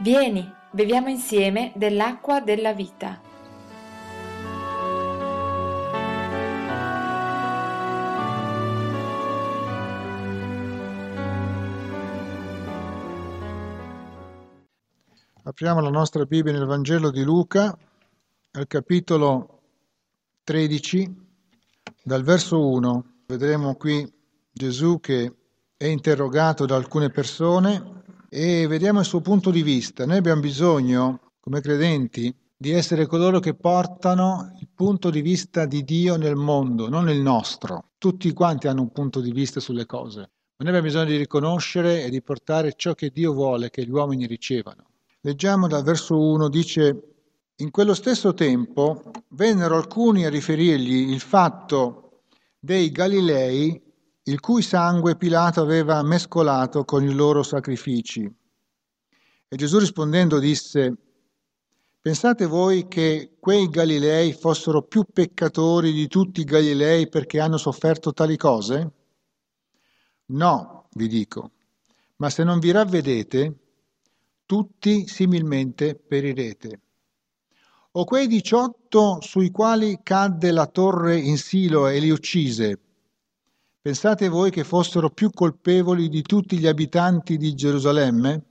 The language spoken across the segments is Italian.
Vieni, beviamo insieme dell'acqua della vita. Apriamo la nostra Bibbia nel Vangelo di Luca, al capitolo 13, dal verso 1. Vedremo qui Gesù che è interrogato da alcune persone e vediamo il suo punto di vista. Noi abbiamo bisogno, come credenti, di essere coloro che portano il punto di vista di Dio nel mondo, non il nostro. Tutti quanti hanno un punto di vista sulle cose, ma noi abbiamo bisogno di riconoscere e di portare ciò che Dio vuole che gli uomini ricevano. Leggiamo dal verso 1, dice, in quello stesso tempo vennero alcuni a riferirgli il fatto dei Galilei il cui sangue Pilato aveva mescolato con i loro sacrifici. E Gesù rispondendo disse, Pensate voi che quei Galilei fossero più peccatori di tutti i Galilei perché hanno sofferto tali cose? No, vi dico, ma se non vi ravvedete, tutti similmente perirete. O quei diciotto sui quali cadde la torre in Silo e li uccise, Pensate voi che fossero più colpevoli di tutti gli abitanti di Gerusalemme?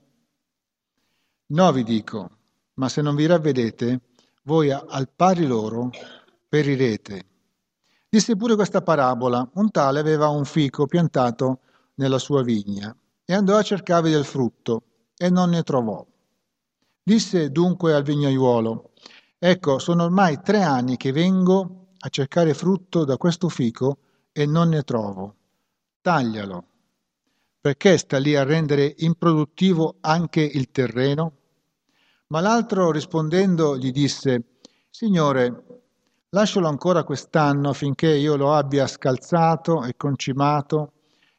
No, vi dico, ma se non vi ravvedete, voi al pari loro perirete. Disse pure questa parabola. Un tale aveva un fico piantato nella sua vigna e andò a cercare del frutto e non ne trovò. Disse dunque al vignaiuolo, ecco, sono ormai tre anni che vengo a cercare frutto da questo fico e non ne trovo. Taglialo. Perché sta lì a rendere improduttivo anche il terreno? Ma l'altro rispondendo gli disse, Signore, lascialo ancora quest'anno finché io lo abbia scalzato e concimato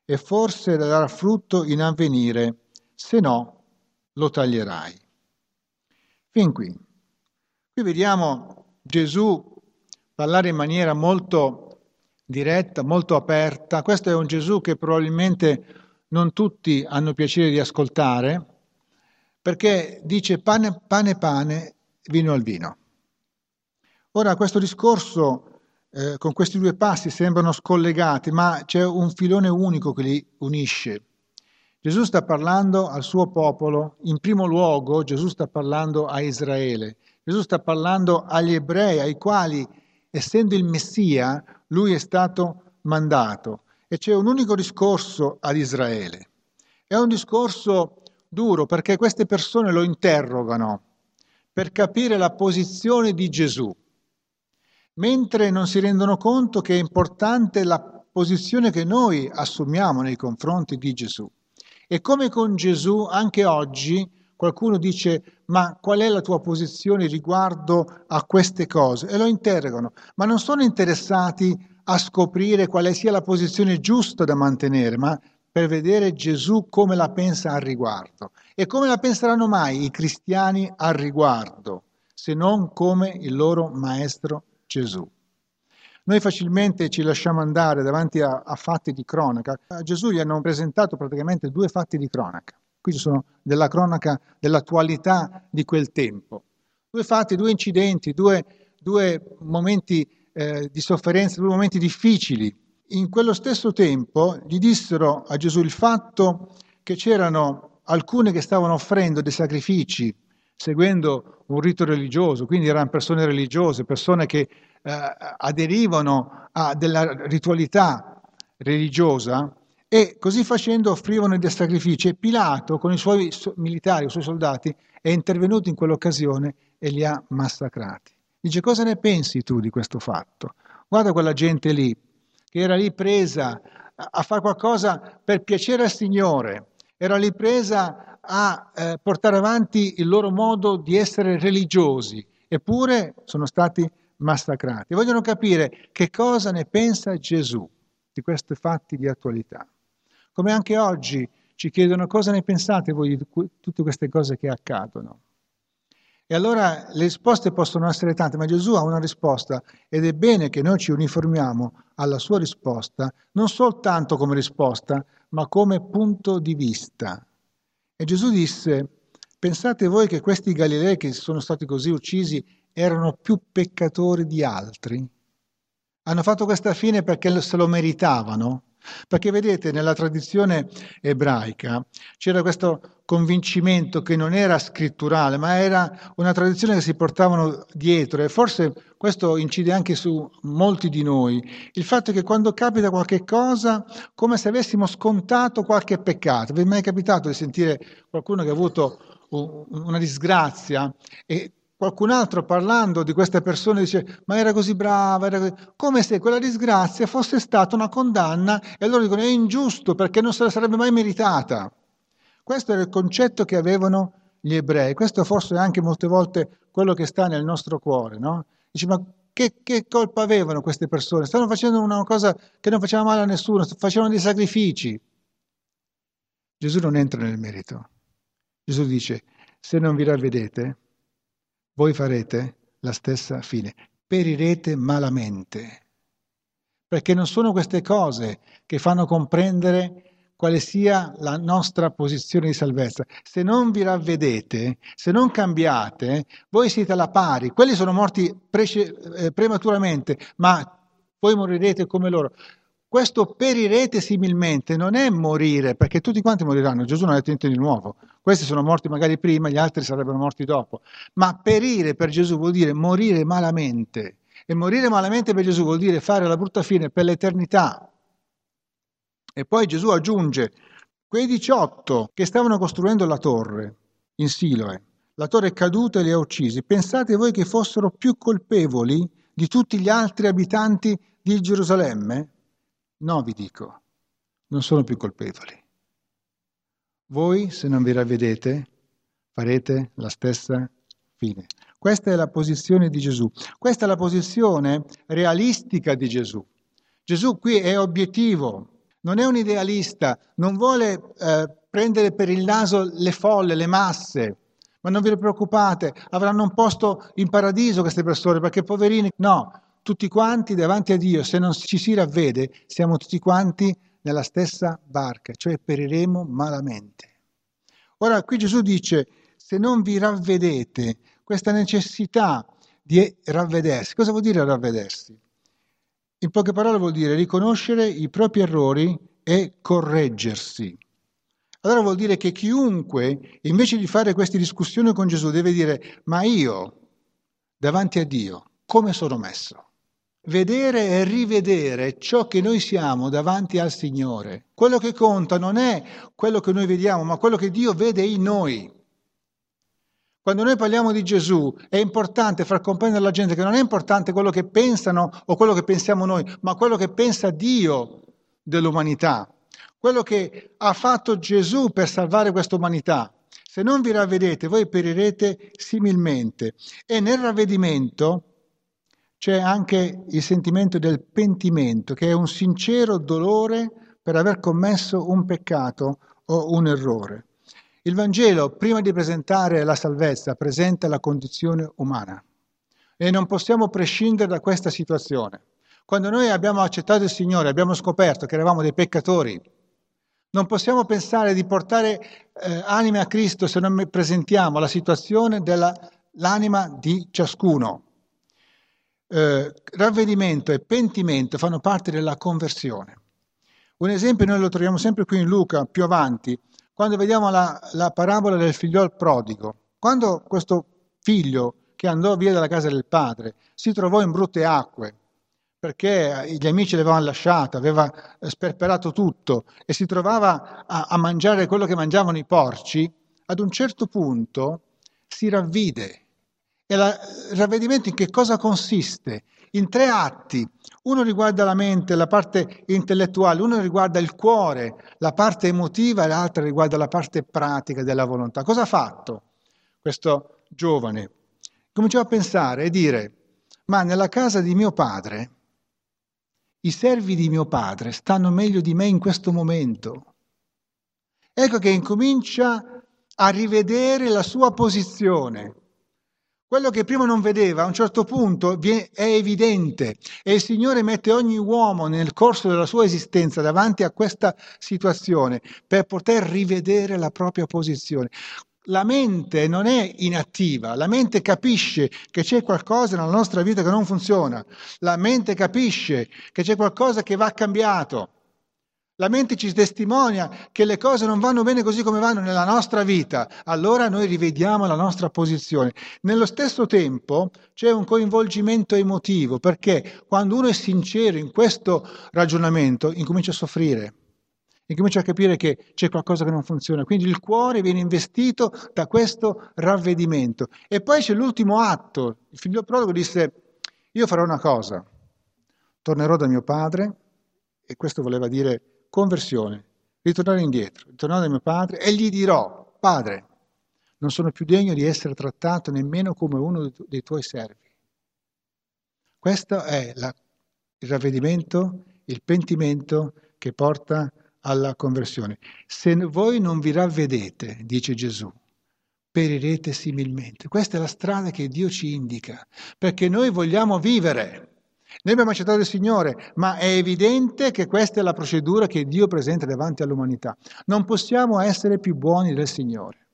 e forse darà frutto in avvenire, se no lo taglierai. Fin qui. Qui vediamo Gesù parlare in maniera molto diretta, molto aperta. Questo è un Gesù che probabilmente non tutti hanno piacere di ascoltare, perché dice pane, pane, pane, vino al vino. Ora questo discorso eh, con questi due passi sembrano scollegati, ma c'è un filone unico che li unisce. Gesù sta parlando al suo popolo, in primo luogo Gesù sta parlando a Israele, Gesù sta parlando agli ebrei, ai quali, essendo il Messia, lui è stato mandato e c'è un unico discorso ad Israele. È un discorso duro perché queste persone lo interrogano per capire la posizione di Gesù, mentre non si rendono conto che è importante la posizione che noi assumiamo nei confronti di Gesù. E come con Gesù, anche oggi qualcuno dice ma qual è la tua posizione riguardo a queste cose? E lo interrogano, ma non sono interessati a scoprire quale sia la posizione giusta da mantenere, ma per vedere Gesù come la pensa al riguardo. E come la penseranno mai i cristiani al riguardo, se non come il loro maestro Gesù? Noi facilmente ci lasciamo andare davanti a, a fatti di cronaca. A Gesù gli hanno presentato praticamente due fatti di cronaca. Qui ci sono della cronaca dell'attualità di quel tempo. Due fatti, due incidenti, due, due momenti eh, di sofferenza, due momenti difficili. In quello stesso tempo gli dissero a Gesù il fatto che c'erano alcune che stavano offrendo dei sacrifici seguendo un rito religioso, quindi erano persone religiose, persone che eh, aderivano a della ritualità religiosa e così facendo offrivano dei sacrifici e Pilato con i suoi militari, i suoi soldati, è intervenuto in quell'occasione e li ha massacrati. Dice cosa ne pensi tu di questo fatto? Guarda quella gente lì, che era lì presa a fare qualcosa per piacere al Signore, era lì presa a eh, portare avanti il loro modo di essere religiosi, eppure sono stati massacrati. Vogliono capire che cosa ne pensa Gesù di questi fatti di attualità. Come anche oggi ci chiedono cosa ne pensate voi di tutte queste cose che accadono. E allora le risposte possono essere tante, ma Gesù ha una risposta ed è bene che noi ci uniformiamo alla sua risposta, non soltanto come risposta, ma come punto di vista. E Gesù disse, Pensate voi che questi Galilei che sono stati così uccisi erano più peccatori di altri? Hanno fatto questa fine perché se lo meritavano? Perché vedete, nella tradizione ebraica c'era questo convincimento che non era scritturale, ma era una tradizione che si portavano dietro e forse questo incide anche su molti di noi, il fatto che quando capita qualche cosa, come se avessimo scontato qualche peccato. Vi è mai capitato di sentire qualcuno che ha avuto una disgrazia e qualcun altro parlando di queste persone dice ma era così brava, era così... come se quella disgrazia fosse stata una condanna e loro dicono è ingiusto perché non se la sarebbe mai meritata. Questo era il concetto che avevano gli ebrei, questo forse è anche molte volte quello che sta nel nostro cuore, no? Dici ma che, che colpa avevano queste persone? Stavano facendo una cosa che non faceva male a nessuno, facevano dei sacrifici. Gesù non entra nel merito. Gesù dice se non vi ravvedete voi farete la stessa fine, perirete malamente, perché non sono queste cose che fanno comprendere quale sia la nostra posizione di salvezza. Se non vi ravvedete, se non cambiate, voi siete alla pari. Quelli sono morti prece- eh, prematuramente, ma voi morirete come loro. Questo perirete similmente non è morire, perché tutti quanti moriranno, Gesù non ha detto niente di nuovo, questi sono morti magari prima, gli altri sarebbero morti dopo, ma perire per Gesù vuol dire morire malamente, e morire malamente per Gesù vuol dire fare la brutta fine per l'eternità. E poi Gesù aggiunge, quei 18 che stavano costruendo la torre in Siloe, la torre è caduta e li ha uccisi, pensate voi che fossero più colpevoli di tutti gli altri abitanti di Gerusalemme? No, vi dico, non sono più colpevoli. Voi, se non vi ravvedete, farete la stessa fine. Questa è la posizione di Gesù. Questa è la posizione realistica di Gesù. Gesù qui è obiettivo, non è un idealista, non vuole eh, prendere per il naso le folle, le masse. Ma non vi preoccupate, avranno un posto in paradiso queste persone, perché poverini, no, tutti quanti davanti a Dio, se non ci si ravvede, siamo tutti quanti nella stessa barca, cioè periremo malamente. Ora qui Gesù dice, se non vi ravvedete, questa necessità di ravvedersi, cosa vuol dire ravvedersi? In poche parole vuol dire riconoscere i propri errori e correggersi. Allora vuol dire che chiunque, invece di fare queste discussioni con Gesù, deve dire, ma io, davanti a Dio, come sono messo? Vedere e rivedere ciò che noi siamo davanti al Signore. Quello che conta non è quello che noi vediamo, ma quello che Dio vede in noi. Quando noi parliamo di Gesù è importante far comprendere alla gente che non è importante quello che pensano o quello che pensiamo noi, ma quello che pensa Dio dell'umanità, quello che ha fatto Gesù per salvare questa umanità. Se non vi ravvedete, voi perirete similmente. E nel ravvedimento c'è anche il sentimento del pentimento, che è un sincero dolore per aver commesso un peccato o un errore. Il Vangelo, prima di presentare la salvezza, presenta la condizione umana e non possiamo prescindere da questa situazione. Quando noi abbiamo accettato il Signore, abbiamo scoperto che eravamo dei peccatori, non possiamo pensare di portare eh, anime a Cristo se non presentiamo la situazione dell'anima di ciascuno eh, ravvedimento e pentimento fanno parte della conversione. Un esempio noi lo troviamo sempre qui in Luca, più avanti, quando vediamo la, la parabola del figliol prodigo. Quando questo figlio che andò via dalla casa del padre si trovò in brutte acque, perché gli amici l'avevano lasciato, aveva sperperato tutto e si trovava a, a mangiare quello che mangiavano i porci, ad un certo punto si ravvide e il ravvedimento in che cosa consiste? In tre atti. Uno riguarda la mente, la parte intellettuale, uno riguarda il cuore, la parte emotiva e l'altro riguarda la parte pratica della volontà. Cosa ha fatto questo giovane? Cominciò a pensare e dire, ma nella casa di mio padre, i servi di mio padre stanno meglio di me in questo momento. Ecco che incomincia a rivedere la sua posizione quello che prima non vedeva a un certo punto è evidente e il Signore mette ogni uomo nel corso della sua esistenza davanti a questa situazione per poter rivedere la propria posizione. la mente non è inattiva, la mente capisce che c'è qualcosa nella nostra vita che non funziona, la mente capisce che c'è qualcosa che va cambiato. La mente ci testimonia che le cose non vanno bene così come vanno nella nostra vita, allora noi rivediamo la nostra posizione. Nello stesso tempo c'è un coinvolgimento emotivo, perché quando uno è sincero in questo ragionamento incomincia a soffrire, incomincia a capire che c'è qualcosa che non funziona. Quindi il cuore viene investito da questo ravvedimento. E poi c'è l'ultimo atto. Il figlio prodigo disse, io farò una cosa, tornerò da mio padre, e questo voleva dire conversione, ritornare indietro, ritornare da mio padre e gli dirò, padre, non sono più degno di essere trattato nemmeno come uno dei tuoi servi. Questo è la, il ravvedimento, il pentimento che porta alla conversione. Se voi non vi ravvedete, dice Gesù, perirete similmente. Questa è la strada che Dio ci indica, perché noi vogliamo vivere. Noi abbiamo accettato il Signore, ma è evidente che questa è la procedura che Dio presenta davanti all'umanità. Non possiamo essere più buoni del Signore.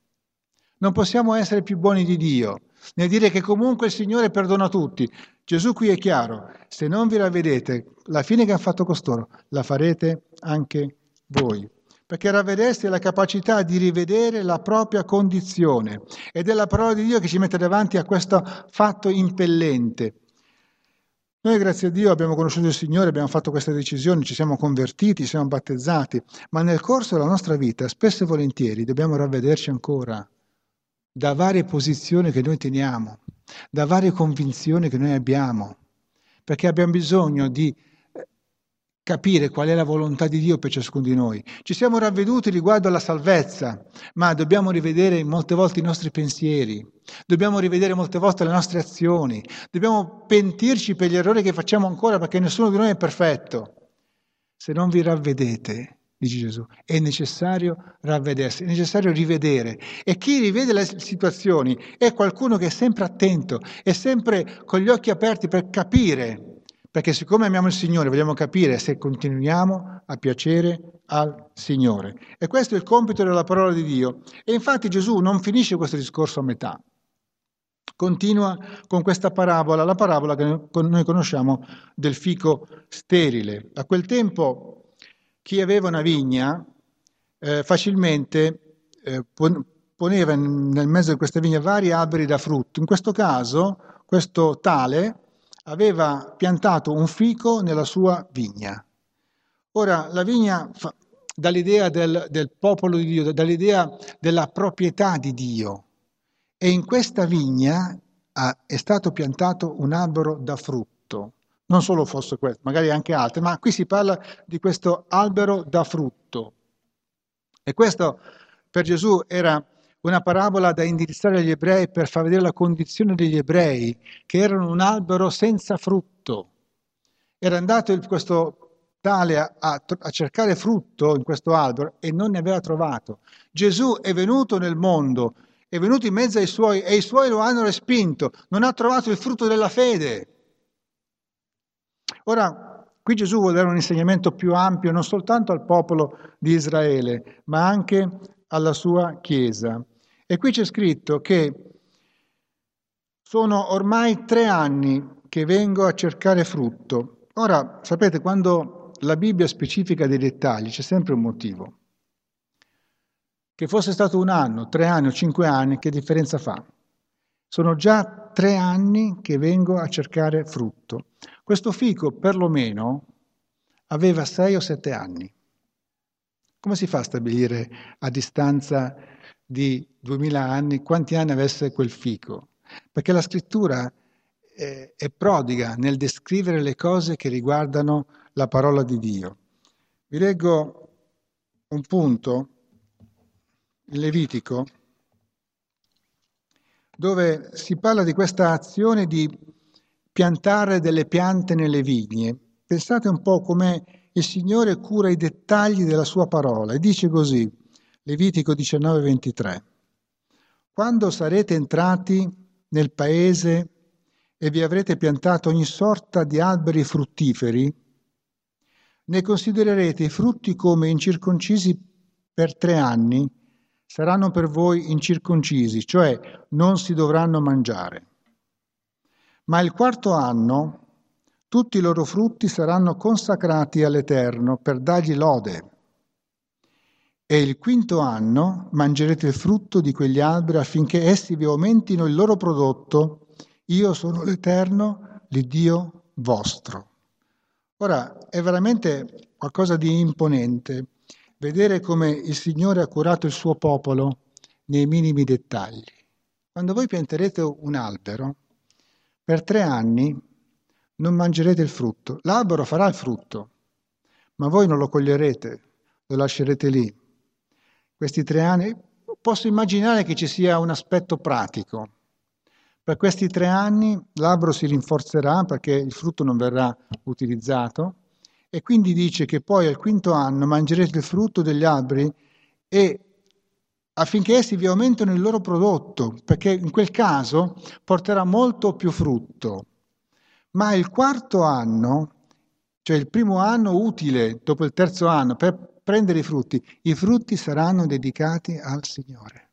Non possiamo essere più buoni di Dio, nel dire che comunque il Signore perdona tutti. Gesù qui è chiaro, se non vi ravvedete, la fine che ha fatto costoro, la farete anche voi. Perché ravvedersi è la capacità di rivedere la propria condizione ed è la parola di Dio che ci mette davanti a questo fatto impellente. Noi, grazie a Dio, abbiamo conosciuto il Signore, abbiamo fatto queste decisioni, ci siamo convertiti, siamo battezzati, ma nel corso della nostra vita, spesso e volentieri, dobbiamo ravvederci ancora da varie posizioni che noi teniamo, da varie convinzioni che noi abbiamo, perché abbiamo bisogno di capire qual è la volontà di Dio per ciascuno di noi. Ci siamo ravveduti riguardo alla salvezza, ma dobbiamo rivedere molte volte i nostri pensieri, dobbiamo rivedere molte volte le nostre azioni, dobbiamo pentirci per gli errori che facciamo ancora perché nessuno di noi è perfetto. Se non vi ravvedete, dice Gesù, è necessario ravvedersi, è necessario rivedere. E chi rivede le situazioni è qualcuno che è sempre attento, è sempre con gli occhi aperti per capire perché siccome amiamo il Signore vogliamo capire se continuiamo a piacere al Signore. E questo è il compito della parola di Dio. E infatti Gesù non finisce questo discorso a metà. Continua con questa parabola, la parabola che noi conosciamo del fico sterile. A quel tempo chi aveva una vigna eh, facilmente eh, poneva nel mezzo di questa vigna vari alberi da frutto. In questo caso questo tale aveva piantato un fico nella sua vigna. Ora, la vigna fa, dall'idea del, del popolo di Dio, dall'idea della proprietà di Dio. E in questa vigna ha, è stato piantato un albero da frutto. Non solo fosse questo, magari anche altri, ma qui si parla di questo albero da frutto. E questo per Gesù era una parabola da indirizzare agli ebrei per far vedere la condizione degli ebrei, che erano un albero senza frutto. Era andato questo tale a, a, a cercare frutto in questo albero e non ne aveva trovato. Gesù è venuto nel mondo, è venuto in mezzo ai suoi e i suoi lo hanno respinto, non ha trovato il frutto della fede. Ora, qui Gesù vuole dare un insegnamento più ampio non soltanto al popolo di Israele, ma anche alla sua Chiesa. E qui c'è scritto che sono ormai tre anni che vengo a cercare frutto. Ora, sapete, quando la Bibbia specifica dei dettagli c'è sempre un motivo. Che fosse stato un anno, tre anni o cinque anni, che differenza fa? Sono già tre anni che vengo a cercare frutto. Questo fico, perlomeno, aveva sei o sette anni. Come si fa a stabilire a distanza di duemila anni quanti anni avesse quel fico? Perché la scrittura è, è prodiga nel descrivere le cose che riguardano la parola di Dio. Vi leggo un punto in Levitico dove si parla di questa azione di piantare delle piante nelle vigne. Pensate un po' come il Signore cura i dettagli della sua parola e dice così, Levitico 19:23, quando sarete entrati nel paese e vi avrete piantato ogni sorta di alberi fruttiferi, ne considererete i frutti come incirconcisi per tre anni, saranno per voi incirconcisi, cioè non si dovranno mangiare. Ma il quarto anno tutti i loro frutti saranno consacrati all'Eterno per dargli lode. E il quinto anno mangerete il frutto di quegli alberi affinché essi vi aumentino il loro prodotto. Io sono l'Eterno, l'Iddio vostro. Ora, è veramente qualcosa di imponente vedere come il Signore ha curato il suo popolo nei minimi dettagli. Quando voi pianterete un albero, per tre anni non mangerete il frutto. L'albero farà il frutto, ma voi non lo coglierete, lo lascerete lì. Questi tre anni, posso immaginare che ci sia un aspetto pratico. Per questi tre anni l'albero si rinforzerà perché il frutto non verrà utilizzato e quindi dice che poi al quinto anno mangerete il frutto degli alberi e affinché essi vi aumentino il loro prodotto, perché in quel caso porterà molto più frutto. Ma il quarto anno, cioè il primo anno utile dopo il terzo anno per prendere i frutti, i frutti saranno dedicati al Signore.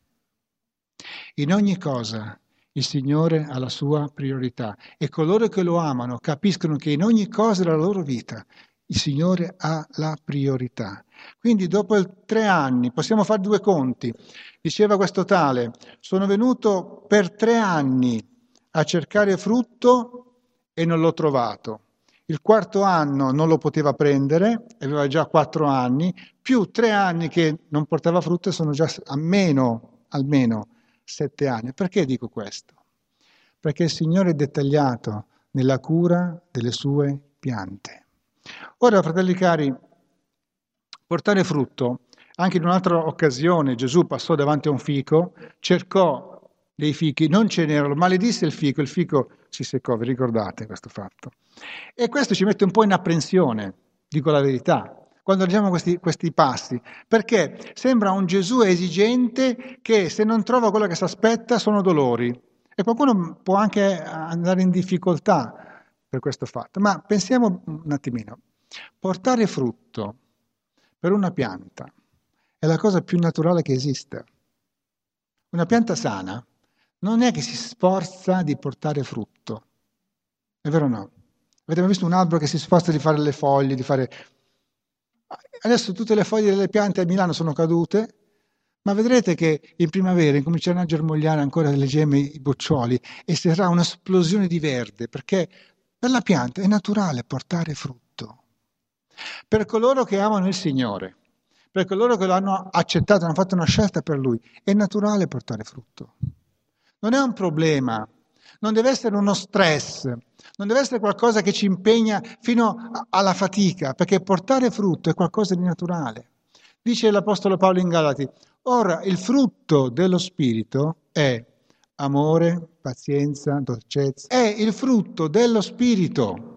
In ogni cosa il Signore ha la sua priorità e coloro che lo amano capiscono che in ogni cosa della loro vita il Signore ha la priorità. Quindi dopo tre anni possiamo fare due conti. Diceva questo tale, sono venuto per tre anni a cercare frutto e non l'ho trovato. Il quarto anno non lo poteva prendere, aveva già quattro anni, più tre anni che non portava frutto sono già almeno, almeno sette anni. Perché dico questo? Perché il Signore è dettagliato nella cura delle sue piante. Ora, fratelli cari, portare frutto, anche in un'altra occasione Gesù passò davanti a un fico, cercò dei fichi, non ce n'erano, maledisse il fico, il fico si seccò, vi ricordate questo fatto? E questo ci mette un po' in apprensione, dico la verità, quando leggiamo questi, questi passi, perché sembra un Gesù esigente che se non trova quello che si aspetta sono dolori. E qualcuno può anche andare in difficoltà per questo fatto. Ma pensiamo un attimino, portare frutto per una pianta è la cosa più naturale che esiste. Una pianta sana non è che si sforza di portare frutto. È vero o no? Avete mai visto un albero che si sforza di fare le foglie, di fare... Adesso tutte le foglie delle piante a Milano sono cadute, ma vedrete che in primavera incominceranno a germogliare ancora le gemme, i boccioli, e sarà un'esplosione di verde, perché per la pianta è naturale portare frutto. Per coloro che amano il Signore, per coloro che lo hanno accettato, hanno fatto una scelta per Lui, è naturale portare frutto non è un problema, non deve essere uno stress, non deve essere qualcosa che ci impegna fino alla fatica, perché portare frutto è qualcosa di naturale. Dice l'Apostolo Paolo in Galati, ora il frutto dello Spirito è amore, pazienza, dolcezza, è il frutto dello Spirito.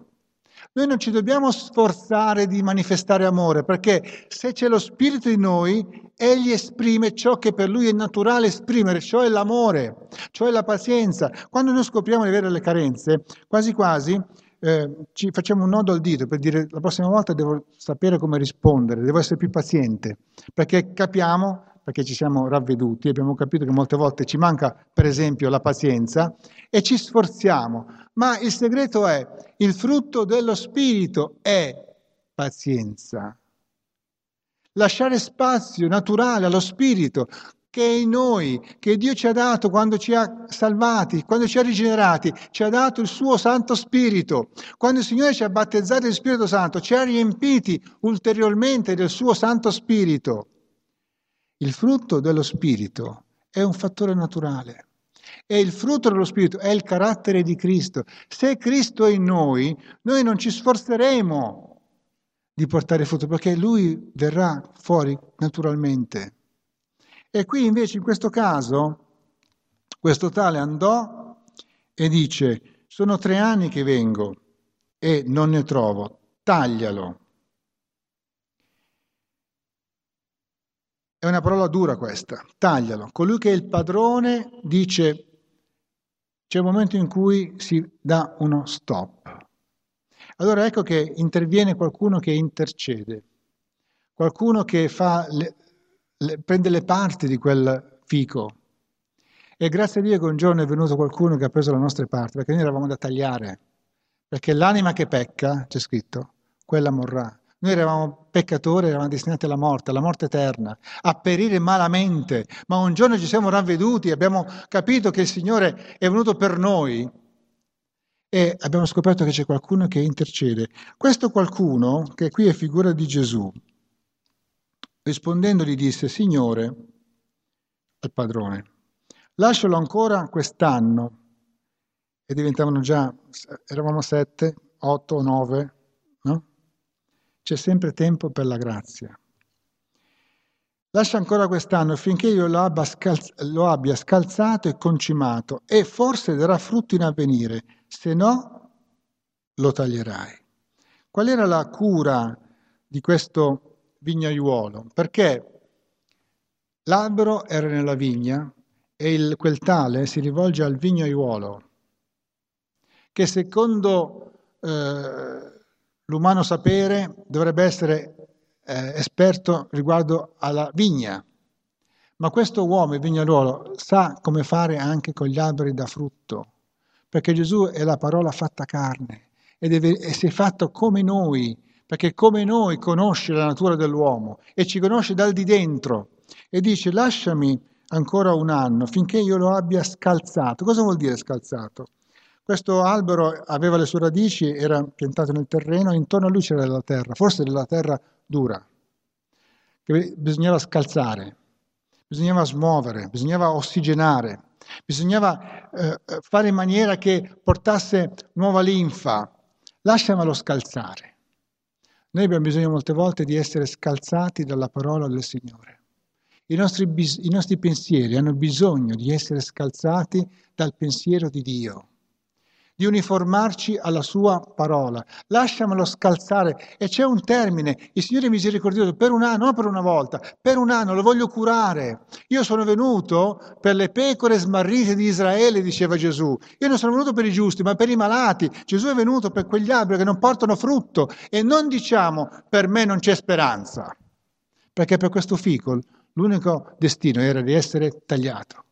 Noi non ci dobbiamo sforzare di manifestare amore, perché se c'è lo Spirito in noi, Egli esprime ciò che per Lui è naturale esprimere, cioè l'amore, cioè la pazienza. Quando noi scopriamo di avere le carenze, quasi quasi eh, ci facciamo un nodo al dito per dire la prossima volta devo sapere come rispondere, devo essere più paziente, perché capiamo perché ci siamo ravveduti, abbiamo capito che molte volte ci manca, per esempio, la pazienza e ci sforziamo. Ma il segreto è, il frutto dello Spirito è pazienza. Lasciare spazio naturale allo Spirito che è in noi, che Dio ci ha dato quando ci ha salvati, quando ci ha rigenerati, ci ha dato il suo Santo Spirito. Quando il Signore ci ha battezzato di Spirito Santo, ci ha riempiti ulteriormente del suo Santo Spirito. Il frutto dello Spirito è un fattore naturale. E il frutto dello Spirito è il carattere di Cristo. Se Cristo è in noi, noi non ci sforzeremo di portare frutto perché Lui verrà fuori naturalmente. E qui invece in questo caso questo tale andò e dice sono tre anni che vengo e non ne trovo, taglialo. È una parola dura questa, taglialo. Colui che è il padrone dice c'è un momento in cui si dà uno stop. Allora ecco che interviene qualcuno che intercede, qualcuno che fa le, prende le parti di quel fico. E grazie a Dio che un giorno è venuto qualcuno che ha preso le nostre parti, perché noi eravamo da tagliare. Perché l'anima che pecca, c'è scritto, quella morrà. Noi eravamo peccatori, eravamo destinati alla morte, alla morte eterna, a perire malamente, ma un giorno ci siamo ravveduti, abbiamo capito che il Signore è venuto per noi e abbiamo scoperto che c'è qualcuno che intercede. Questo qualcuno, che qui è figura di Gesù, rispondendo gli disse, Signore, al padrone, lascialo ancora quest'anno. E diventavano già, eravamo sette, otto, nove, no? C'è sempre tempo per la grazia. Lascia ancora quest'anno finché io lo abbia, scalz- lo abbia scalzato e concimato e forse darà frutto in avvenire, se no lo taglierai. Qual era la cura di questo vignaiuolo? Perché l'albero era nella vigna e il, quel tale si rivolge al vignaiuolo, che secondo eh, l'umano sapere dovrebbe essere eh, esperto riguardo alla vigna, ma questo uomo, il vignaruolo, sa come fare anche con gli alberi da frutto, perché Gesù è la parola fatta carne e, deve, e si è fatto come noi, perché come noi conosce la natura dell'uomo e ci conosce dal di dentro e dice lasciami ancora un anno finché io lo abbia scalzato. Cosa vuol dire scalzato? Questo albero aveva le sue radici, era piantato nel terreno, intorno a lui c'era della terra, forse della terra dura, che bisognava scalzare, bisognava smuovere, bisognava ossigenare, bisognava eh, fare in maniera che portasse nuova linfa. Lasciamelo scalzare. Noi abbiamo bisogno molte volte di essere scalzati dalla parola del Signore. I nostri, I nostri pensieri hanno bisogno di essere scalzati dal pensiero di Dio di uniformarci alla sua parola. Lasciamelo scalzare. E c'è un termine, il Signore è misericordioso, per un anno, non per una volta, per un anno lo voglio curare. Io sono venuto per le pecore smarrite di Israele, diceva Gesù. Io non sono venuto per i giusti, ma per i malati. Gesù è venuto per quegli alberi che non portano frutto. E non diciamo, per me non c'è speranza. Perché per questo fico l'unico destino era di essere tagliato.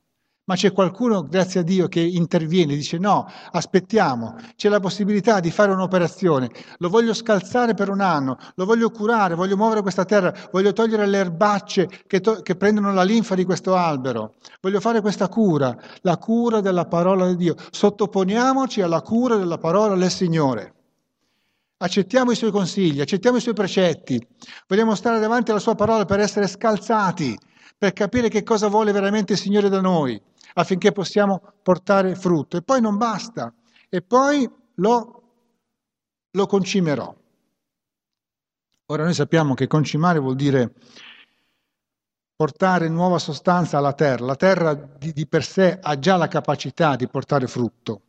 Ma c'è qualcuno, grazie a Dio, che interviene, dice no, aspettiamo, c'è la possibilità di fare un'operazione, lo voglio scalzare per un anno, lo voglio curare, voglio muovere questa terra, voglio togliere le erbacce che, to- che prendono la linfa di questo albero, voglio fare questa cura, la cura della parola di Dio. Sottoponiamoci alla cura della parola del Signore. Accettiamo i suoi consigli, accettiamo i suoi precetti, vogliamo stare davanti alla sua parola per essere scalzati, per capire che cosa vuole veramente il Signore da noi affinché possiamo portare frutto. E poi non basta, e poi lo, lo concimerò. Ora noi sappiamo che concimare vuol dire portare nuova sostanza alla terra. La terra di, di, per sé ha già la capacità di portare frutto.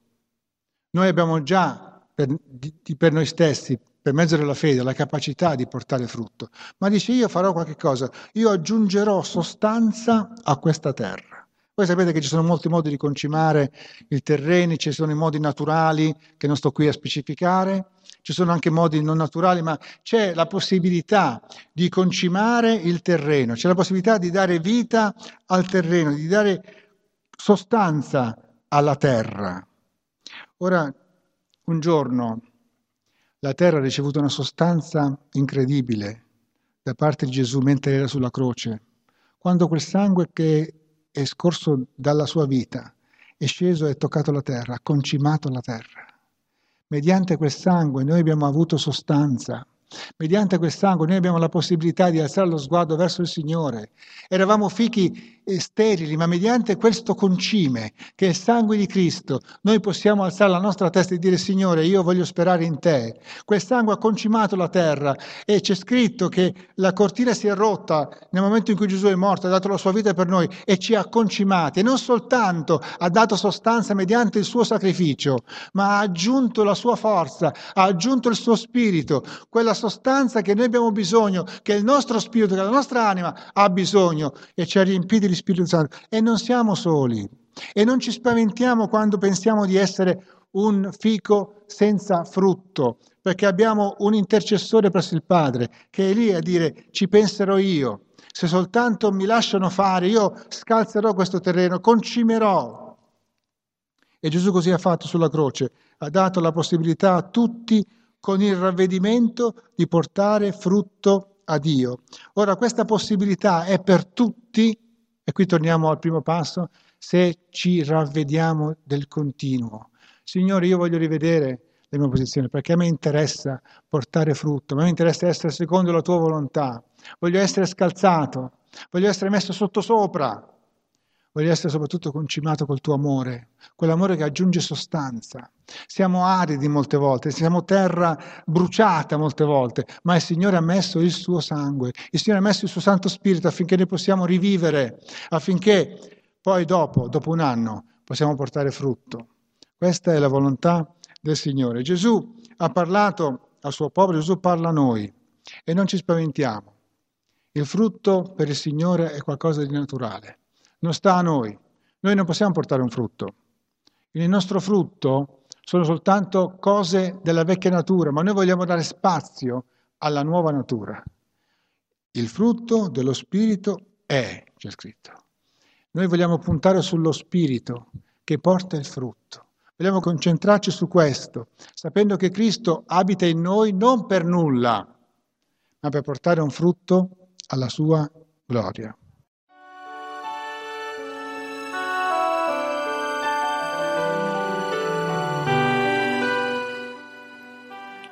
Noi abbiamo già per, di, per noi stessi, per mezzo della fede, la capacità di portare frutto. Ma dice io farò qualche cosa, io aggiungerò sostanza a questa terra. Voi sapete che ci sono molti modi di concimare il terreno, ci sono i modi naturali che non sto qui a specificare, ci sono anche modi non naturali, ma c'è la possibilità di concimare il terreno, c'è la possibilità di dare vita al terreno, di dare sostanza alla terra. Ora, un giorno la terra ha ricevuto una sostanza incredibile da parte di Gesù mentre era sulla croce, quando quel sangue che è scorso dalla sua vita, è sceso e toccato la terra, ha concimato la terra. Mediante quel sangue noi abbiamo avuto sostanza, mediante quel sangue noi abbiamo la possibilità di alzare lo sguardo verso il Signore. Eravamo fichi sterili, ma mediante questo concime, che è il sangue di Cristo, noi possiamo alzare la nostra testa e dire Signore, io voglio sperare in te. Quel sangue ha concimato la terra e c'è scritto che la cortina si è rotta nel momento in cui Gesù è morto, ha dato la sua vita per noi e ci ha concimati. E non soltanto ha dato sostanza mediante il suo sacrificio, ma ha aggiunto la sua forza, ha aggiunto il suo spirito, quella sostanza che noi abbiamo bisogno, che il nostro spirito, che la nostra anima ha bisogno e ci ha riempiti di Spirito Santo. E non siamo soli. E non ci spaventiamo quando pensiamo di essere un fico senza frutto, perché abbiamo un intercessore presso il Padre che è lì a dire ci penserò io, se soltanto mi lasciano fare, io scalzerò questo terreno, concimerò. E Gesù così ha fatto sulla croce, ha dato la possibilità a tutti con il ravvedimento di portare frutto a Dio. Ora questa possibilità è per tutti, e qui torniamo al primo passo, se ci ravvediamo del continuo. Signore, io voglio rivedere le mie posizioni perché a me interessa portare frutto, a me interessa essere secondo la tua volontà, voglio essere scalzato, voglio essere messo sotto sopra, voglio essere soprattutto concimato col tuo amore, quell'amore che aggiunge sostanza. Siamo aridi molte volte, siamo terra bruciata molte volte, ma il Signore ha messo il suo sangue, il Signore ha messo il suo Santo Spirito affinché noi possiamo rivivere, affinché poi dopo, dopo un anno, possiamo portare frutto. Questa è la volontà del Signore. Gesù ha parlato al suo popolo, Gesù parla a noi e non ci spaventiamo. Il frutto per il Signore è qualcosa di naturale, non sta a noi. Noi non possiamo portare un frutto. Il nostro frutto sono soltanto cose della vecchia natura, ma noi vogliamo dare spazio alla nuova natura. Il frutto dello Spirito è, c'è scritto. Noi vogliamo puntare sullo Spirito che porta il frutto. Vogliamo concentrarci su questo, sapendo che Cristo abita in noi non per nulla, ma per portare un frutto alla sua gloria.